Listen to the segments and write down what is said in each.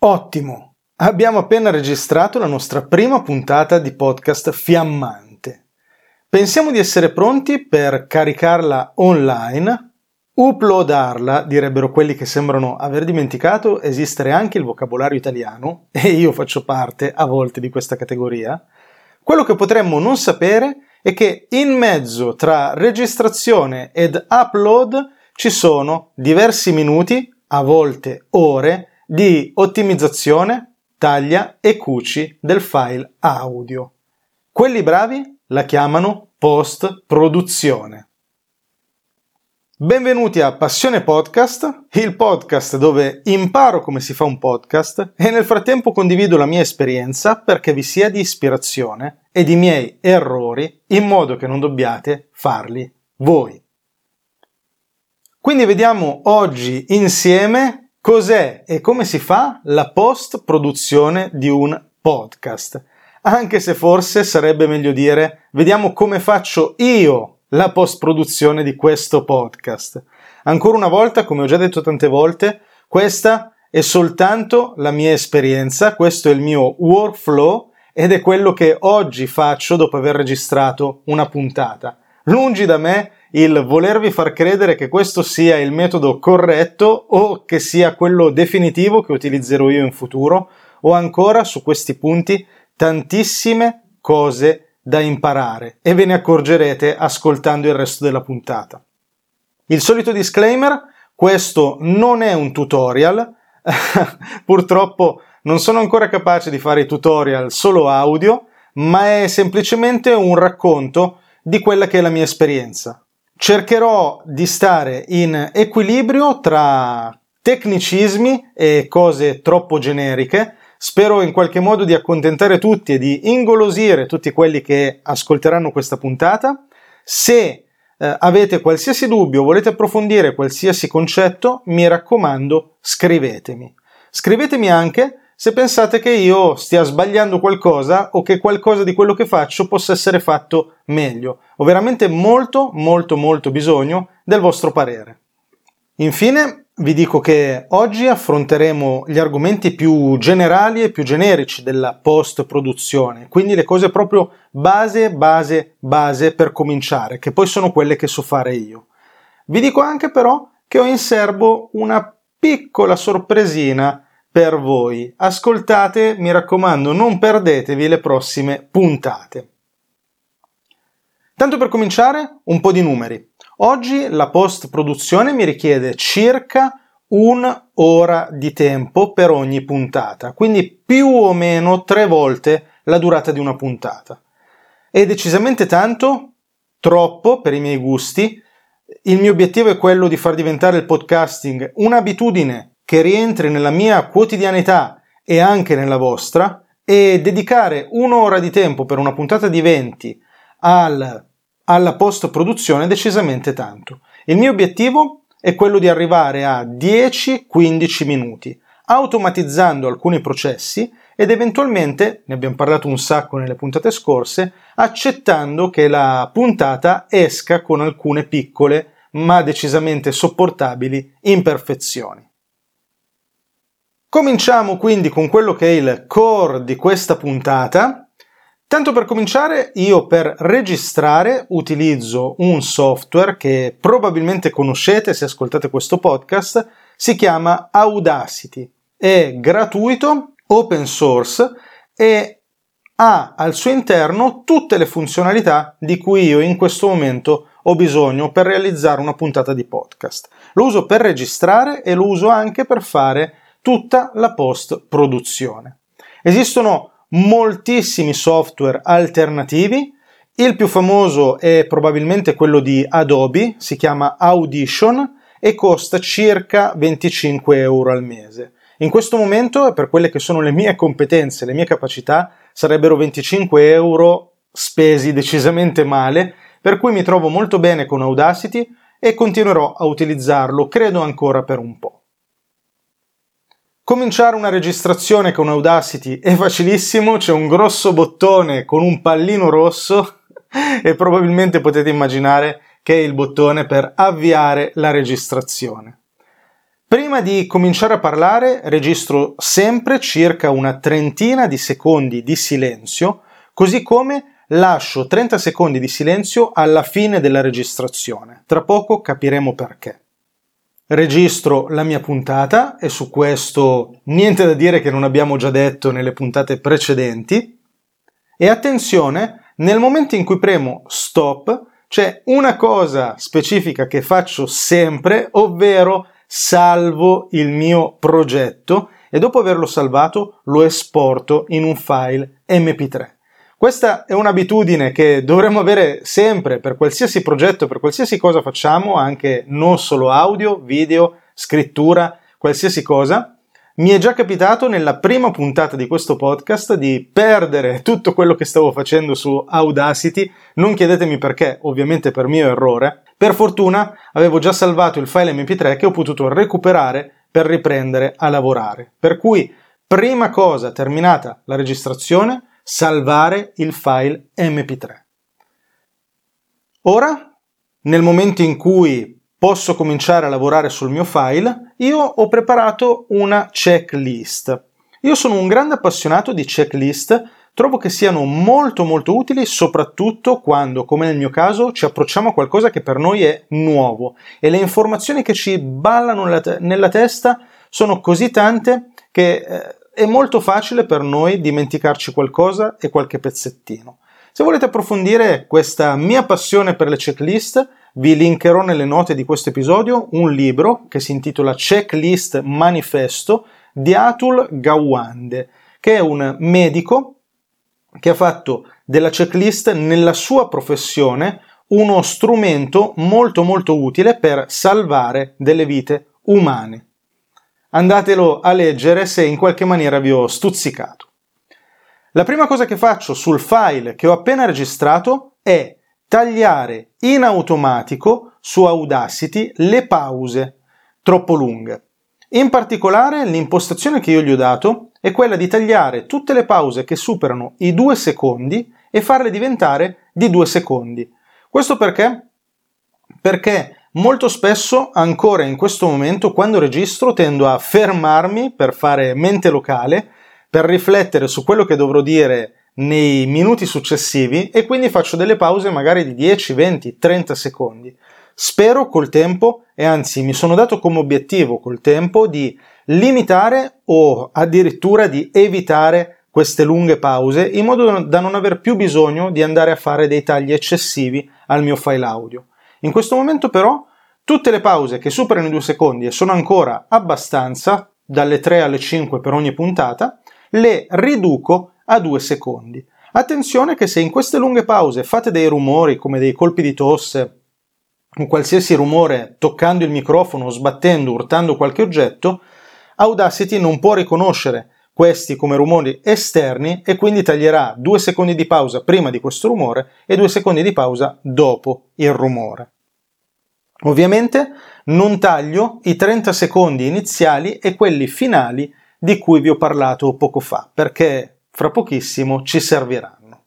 Ottimo! Abbiamo appena registrato la nostra prima puntata di podcast fiammante. Pensiamo di essere pronti per caricarla online, uploadarla, direbbero quelli che sembrano aver dimenticato esistere anche il vocabolario italiano, e io faccio parte a volte di questa categoria. Quello che potremmo non sapere è che in mezzo tra registrazione ed upload ci sono diversi minuti, a volte ore, di ottimizzazione, taglia e cuci del file audio. Quelli bravi la chiamano post-produzione. Benvenuti a Passione Podcast, il podcast dove imparo come si fa un podcast e nel frattempo condivido la mia esperienza perché vi sia di ispirazione e di miei errori in modo che non dobbiate farli voi. Quindi vediamo oggi insieme Cos'è e come si fa la post produzione di un podcast? Anche se forse sarebbe meglio dire vediamo come faccio io la post produzione di questo podcast. Ancora una volta, come ho già detto tante volte, questa è soltanto la mia esperienza, questo è il mio workflow ed è quello che oggi faccio dopo aver registrato una puntata. Lungi da me il volervi far credere che questo sia il metodo corretto o che sia quello definitivo che utilizzerò io in futuro o ancora su questi punti tantissime cose da imparare e ve ne accorgerete ascoltando il resto della puntata. Il solito disclaimer, questo non è un tutorial, purtroppo non sono ancora capace di fare i tutorial solo audio, ma è semplicemente un racconto di quella che è la mia esperienza cercherò di stare in equilibrio tra tecnicismi e cose troppo generiche. Spero in qualche modo di accontentare tutti e di ingolosire tutti quelli che ascolteranno questa puntata. Se eh, avete qualsiasi dubbio, volete approfondire qualsiasi concetto, mi raccomando, scrivetemi. Scrivetemi anche se pensate che io stia sbagliando qualcosa o che qualcosa di quello che faccio possa essere fatto meglio. Ho veramente molto, molto, molto bisogno del vostro parere. Infine, vi dico che oggi affronteremo gli argomenti più generali e più generici della post-produzione, quindi le cose proprio base, base, base per cominciare, che poi sono quelle che so fare io. Vi dico anche però che ho in serbo una piccola sorpresina per voi. Ascoltate, mi raccomando, non perdetevi le prossime puntate. Tanto per cominciare, un po' di numeri. Oggi la post-produzione mi richiede circa un'ora di tempo per ogni puntata, quindi più o meno tre volte la durata di una puntata. È decisamente tanto, troppo per i miei gusti. Il mio obiettivo è quello di far diventare il podcasting un'abitudine che rientri nella mia quotidianità e anche nella vostra e dedicare un'ora di tempo per una puntata di 20 al, alla post produzione decisamente tanto. Il mio obiettivo è quello di arrivare a 10-15 minuti, automatizzando alcuni processi ed eventualmente, ne abbiamo parlato un sacco nelle puntate scorse, accettando che la puntata esca con alcune piccole ma decisamente sopportabili imperfezioni. Cominciamo quindi con quello che è il core di questa puntata. Tanto per cominciare, io per registrare utilizzo un software che probabilmente conoscete se ascoltate questo podcast, si chiama Audacity. è gratuito, open source e ha al suo interno tutte le funzionalità di cui io in questo momento ho bisogno per realizzare una puntata di podcast. Lo uso per registrare e lo uso anche per fare tutta la post produzione. Esistono moltissimi software alternativi. Il più famoso è probabilmente quello di Adobe, si chiama Audition e costa circa 25 euro al mese. In questo momento, per quelle che sono le mie competenze, le mie capacità, sarebbero 25 euro spesi decisamente male, per cui mi trovo molto bene con Audacity e continuerò a utilizzarlo, credo ancora per un po'. Cominciare una registrazione con Audacity è facilissimo, c'è un grosso bottone con un pallino rosso e probabilmente potete immaginare che è il bottone per avviare la registrazione. Prima di cominciare a parlare registro sempre circa una trentina di secondi di silenzio, così come lascio 30 secondi di silenzio alla fine della registrazione. Tra poco capiremo perché registro la mia puntata e su questo niente da dire che non abbiamo già detto nelle puntate precedenti. E attenzione, nel momento in cui premo stop c'è una cosa specifica che faccio sempre, ovvero salvo il mio progetto e dopo averlo salvato lo esporto in un file MP3. Questa è un'abitudine che dovremmo avere sempre per qualsiasi progetto, per qualsiasi cosa facciamo, anche non solo audio, video, scrittura, qualsiasi cosa. Mi è già capitato nella prima puntata di questo podcast di perdere tutto quello che stavo facendo su Audacity, non chiedetemi perché, ovviamente per mio errore. Per fortuna avevo già salvato il file MP3 che ho potuto recuperare per riprendere a lavorare. Per cui, prima cosa terminata la registrazione, salvare il file mp3. Ora, nel momento in cui posso cominciare a lavorare sul mio file, io ho preparato una checklist. Io sono un grande appassionato di checklist, trovo che siano molto molto utili soprattutto quando, come nel mio caso, ci approcciamo a qualcosa che per noi è nuovo e le informazioni che ci ballano nella, te- nella testa sono così tante che eh, è molto facile per noi dimenticarci qualcosa e qualche pezzettino. Se volete approfondire questa mia passione per le checklist, vi linkerò nelle note di questo episodio un libro che si intitola Checklist Manifesto di Atul Gawande, che è un medico che ha fatto della checklist nella sua professione uno strumento molto molto utile per salvare delle vite umane andatelo a leggere se in qualche maniera vi ho stuzzicato. La prima cosa che faccio sul file che ho appena registrato è tagliare in automatico su Audacity le pause troppo lunghe. In particolare l'impostazione che io gli ho dato è quella di tagliare tutte le pause che superano i due secondi e farle diventare di due secondi. Questo perché? Perché Molto spesso, ancora in questo momento, quando registro, tendo a fermarmi per fare mente locale, per riflettere su quello che dovrò dire nei minuti successivi e quindi faccio delle pause magari di 10, 20, 30 secondi. Spero col tempo e anzi mi sono dato come obiettivo col tempo di limitare o addirittura di evitare queste lunghe pause in modo da non aver più bisogno di andare a fare dei tagli eccessivi al mio file audio. In questo momento però tutte le pause che superano i due secondi e sono ancora abbastanza, dalle 3 alle 5 per ogni puntata, le riduco a 2 secondi. Attenzione che se in queste lunghe pause fate dei rumori come dei colpi di tosse, un qualsiasi rumore toccando il microfono, sbattendo, urtando qualche oggetto, Audacity non può riconoscere questi come rumori esterni e quindi taglierà due secondi di pausa prima di questo rumore e due secondi di pausa dopo il rumore. Ovviamente non taglio i 30 secondi iniziali e quelli finali di cui vi ho parlato poco fa, perché fra pochissimo ci serviranno.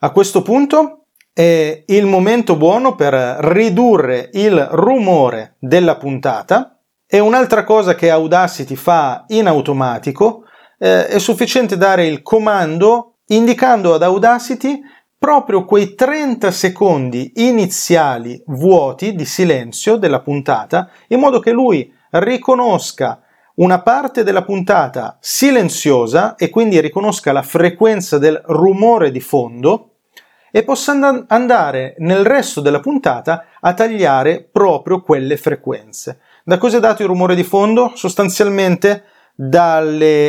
A questo punto è il momento buono per ridurre il rumore della puntata e un'altra cosa che Audacity fa in automatico eh, è sufficiente dare il comando indicando ad Audacity proprio quei 30 secondi iniziali vuoti di silenzio della puntata in modo che lui riconosca una parte della puntata silenziosa e quindi riconosca la frequenza del rumore di fondo e possa and- andare nel resto della puntata a tagliare proprio quelle frequenze. Da cosa è dato il rumore di fondo? Sostanzialmente dalle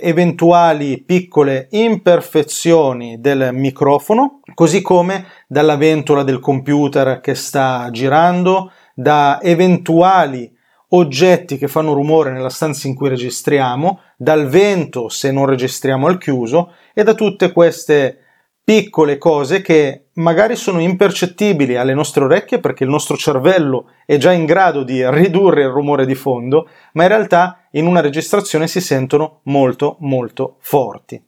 Eventuali piccole imperfezioni del microfono, così come dalla ventola del computer che sta girando, da eventuali oggetti che fanno rumore nella stanza in cui registriamo, dal vento se non registriamo al chiuso e da tutte queste piccole cose che magari sono impercettibili alle nostre orecchie perché il nostro cervello è già in grado di ridurre il rumore di fondo, ma in realtà in una registrazione si sentono molto molto forti.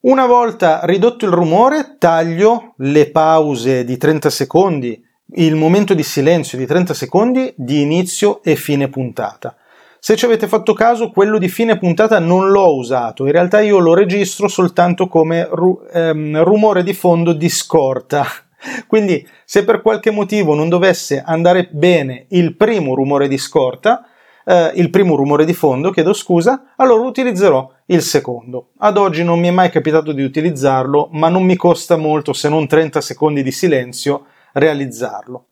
Una volta ridotto il rumore, taglio le pause di 30 secondi, il momento di silenzio di 30 secondi di inizio e fine puntata. Se ci avete fatto caso, quello di fine puntata non l'ho usato, in realtà io lo registro soltanto come ru- ehm, rumore di fondo di scorta. Quindi se per qualche motivo non dovesse andare bene il primo rumore di scorta, eh, il primo rumore di fondo, chiedo scusa, allora utilizzerò il secondo. Ad oggi non mi è mai capitato di utilizzarlo, ma non mi costa molto, se non 30 secondi di silenzio, realizzarlo.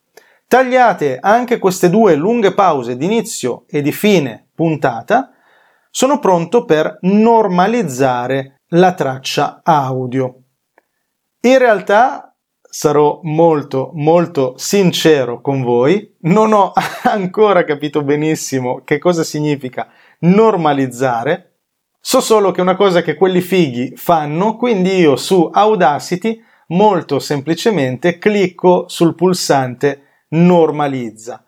Tagliate anche queste due lunghe pause di inizio e di fine puntata, sono pronto per normalizzare la traccia audio. In realtà sarò molto molto sincero con voi, non ho ancora capito benissimo che cosa significa normalizzare, so solo che è una cosa che quelli fighi fanno, quindi io su Audacity molto semplicemente clicco sul pulsante normalizza.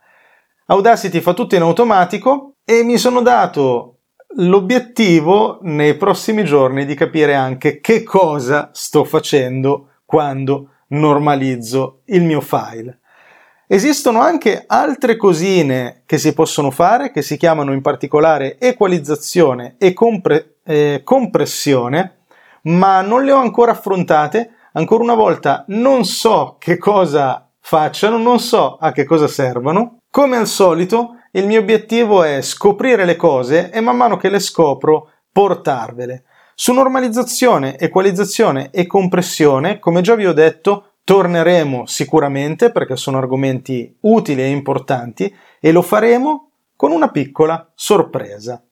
Audacity fa tutto in automatico e mi sono dato l'obiettivo nei prossimi giorni di capire anche che cosa sto facendo quando normalizzo il mio file. Esistono anche altre cosine che si possono fare che si chiamano in particolare equalizzazione e compre- eh, compressione, ma non le ho ancora affrontate. Ancora una volta non so che cosa facciano, non so a che cosa servono. Come al solito, il mio obiettivo è scoprire le cose e man mano che le scopro portarvele. Su normalizzazione, equalizzazione e compressione, come già vi ho detto, torneremo sicuramente perché sono argomenti utili e importanti e lo faremo con una piccola sorpresa.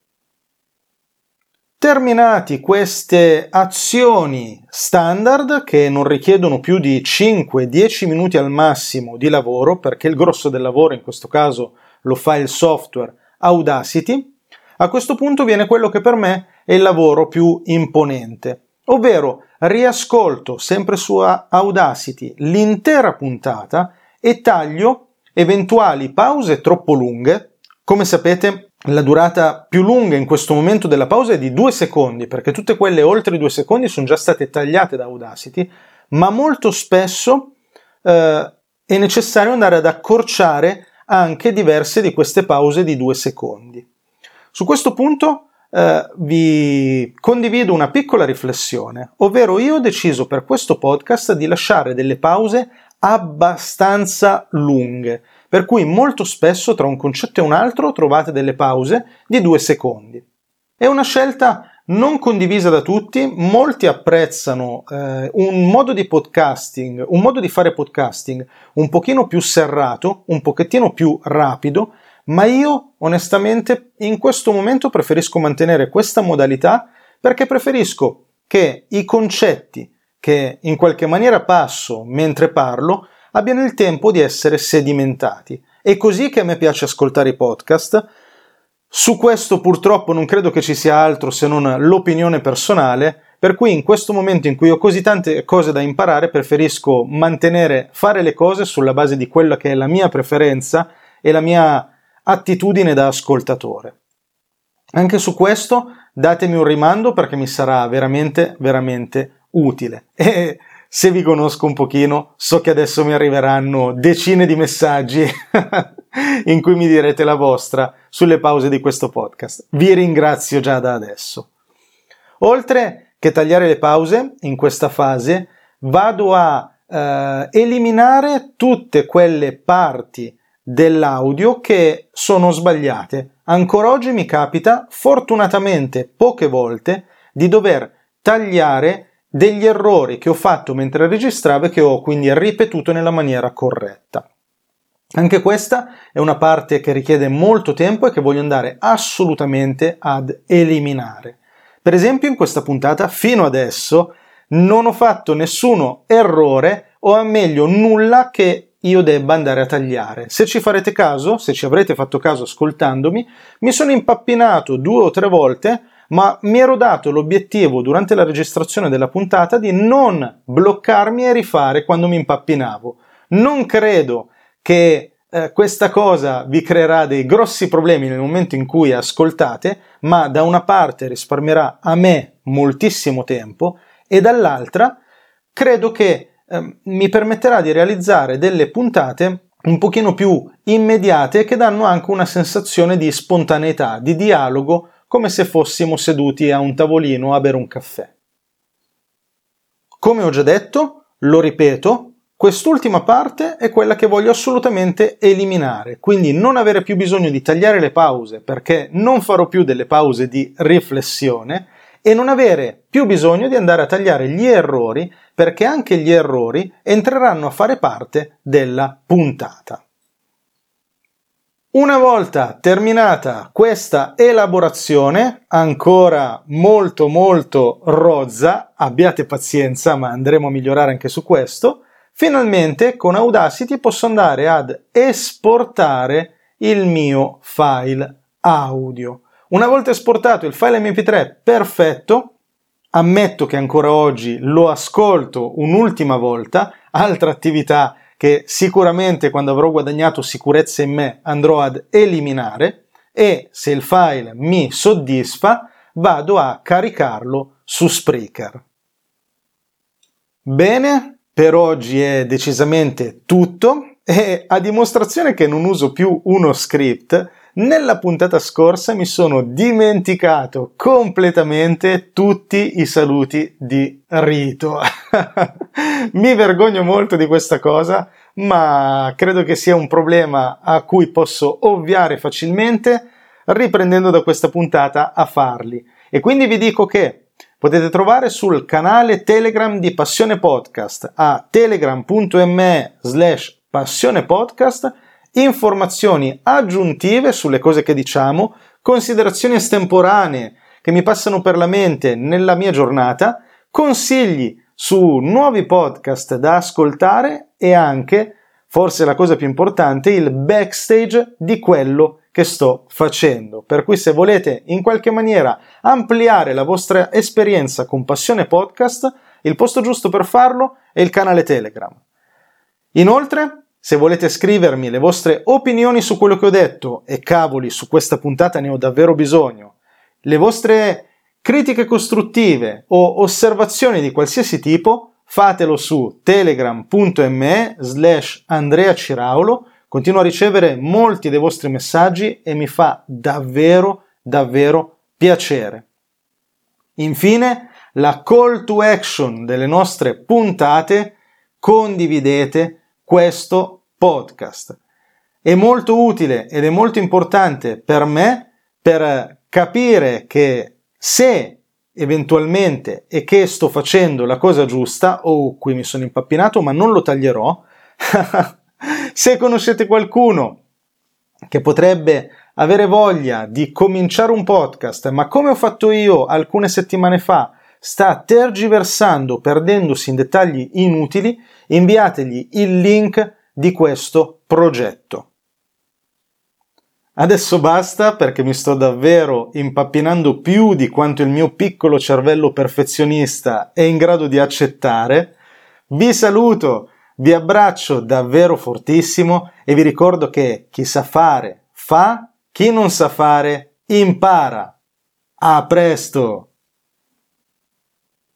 Terminati queste azioni standard che non richiedono più di 5-10 minuti al massimo di lavoro, perché il grosso del lavoro in questo caso lo fa il software Audacity, a questo punto viene quello che per me è il lavoro più imponente, ovvero riascolto sempre su Audacity l'intera puntata e taglio eventuali pause troppo lunghe. Come sapete, la durata più lunga in questo momento della pausa è di due secondi, perché tutte quelle oltre i due secondi sono già state tagliate da Audacity, ma molto spesso eh, è necessario andare ad accorciare anche diverse di queste pause di due secondi. Su questo punto eh, vi condivido una piccola riflessione, ovvero io ho deciso per questo podcast di lasciare delle pause abbastanza lunghe per cui molto spesso tra un concetto e un altro trovate delle pause di due secondi. È una scelta non condivisa da tutti, molti apprezzano eh, un modo di podcasting, un modo di fare podcasting un pochino più serrato, un pochettino più rapido, ma io onestamente in questo momento preferisco mantenere questa modalità perché preferisco che i concetti che in qualche maniera passo mentre parlo abbiano il tempo di essere sedimentati. È così che a me piace ascoltare i podcast. Su questo purtroppo non credo che ci sia altro se non l'opinione personale, per cui in questo momento in cui ho così tante cose da imparare preferisco mantenere, fare le cose sulla base di quella che è la mia preferenza e la mia attitudine da ascoltatore. Anche su questo datemi un rimando perché mi sarà veramente, veramente utile. E se vi conosco un pochino, so che adesso mi arriveranno decine di messaggi in cui mi direte la vostra sulle pause di questo podcast. Vi ringrazio già da adesso. Oltre che tagliare le pause in questa fase, vado a eh, eliminare tutte quelle parti dell'audio che sono sbagliate. Ancora oggi mi capita, fortunatamente poche volte, di dover tagliare degli errori che ho fatto mentre registravo e che ho quindi ripetuto nella maniera corretta. Anche questa è una parte che richiede molto tempo e che voglio andare assolutamente ad eliminare. Per esempio in questa puntata fino adesso non ho fatto nessuno errore o a meglio nulla che io debba andare a tagliare. Se ci farete caso, se ci avrete fatto caso ascoltandomi, mi sono impappinato due o tre volte, ma mi ero dato l'obiettivo durante la registrazione della puntata di non bloccarmi e rifare quando mi impappinavo. Non credo che eh, questa cosa vi creerà dei grossi problemi nel momento in cui ascoltate, ma da una parte risparmierà a me moltissimo tempo e dall'altra credo che eh, mi permetterà di realizzare delle puntate un pochino più immediate che danno anche una sensazione di spontaneità, di dialogo, come se fossimo seduti a un tavolino a bere un caffè. Come ho già detto, lo ripeto, Quest'ultima parte è quella che voglio assolutamente eliminare, quindi non avere più bisogno di tagliare le pause perché non farò più delle pause di riflessione e non avere più bisogno di andare a tagliare gli errori perché anche gli errori entreranno a fare parte della puntata. Una volta terminata questa elaborazione, ancora molto molto rozza, abbiate pazienza ma andremo a migliorare anche su questo, Finalmente con Audacity posso andare ad esportare il mio file audio. Una volta esportato il file MP3 perfetto, ammetto che ancora oggi lo ascolto un'ultima volta, altra attività che sicuramente quando avrò guadagnato sicurezza in me andrò ad eliminare. E se il file mi soddisfa vado a caricarlo su Spreaker. Bene, per oggi è decisamente tutto. E a dimostrazione che non uso più uno script, nella puntata scorsa mi sono dimenticato completamente tutti i saluti di rito. mi vergogno molto di questa cosa, ma credo che sia un problema a cui posso ovviare facilmente riprendendo da questa puntata a farli. E quindi vi dico che potete trovare sul canale Telegram di Passione Podcast a telegram.me slash passione podcast informazioni aggiuntive sulle cose che diciamo, considerazioni estemporanee che mi passano per la mente nella mia giornata, consigli su nuovi podcast da ascoltare e anche, forse la cosa più importante, il backstage di quello che sto facendo. Per cui se volete in qualche maniera ampliare la vostra esperienza con Passione Podcast, il posto giusto per farlo è il canale Telegram. Inoltre, se volete scrivermi le vostre opinioni su quello che ho detto, e cavoli, su questa puntata ne ho davvero bisogno, le vostre critiche costruttive o osservazioni di qualsiasi tipo, fatelo su telegram.me slash Andrea Ciraulo Continuo a ricevere molti dei vostri messaggi e mi fa davvero, davvero piacere. Infine, la call to action delle nostre puntate, condividete questo podcast. È molto utile ed è molto importante per me per capire che se eventualmente e che sto facendo la cosa giusta, oh, qui mi sono impappinato ma non lo taglierò, Se conoscete qualcuno che potrebbe avere voglia di cominciare un podcast, ma come ho fatto io alcune settimane fa, sta tergiversando, perdendosi in dettagli inutili, inviategli il link di questo progetto. Adesso basta perché mi sto davvero impappinando più di quanto il mio piccolo cervello perfezionista è in grado di accettare. Vi saluto, vi abbraccio davvero fortissimo e vi ricordo che chi sa fare fa, chi non sa fare impara. A presto!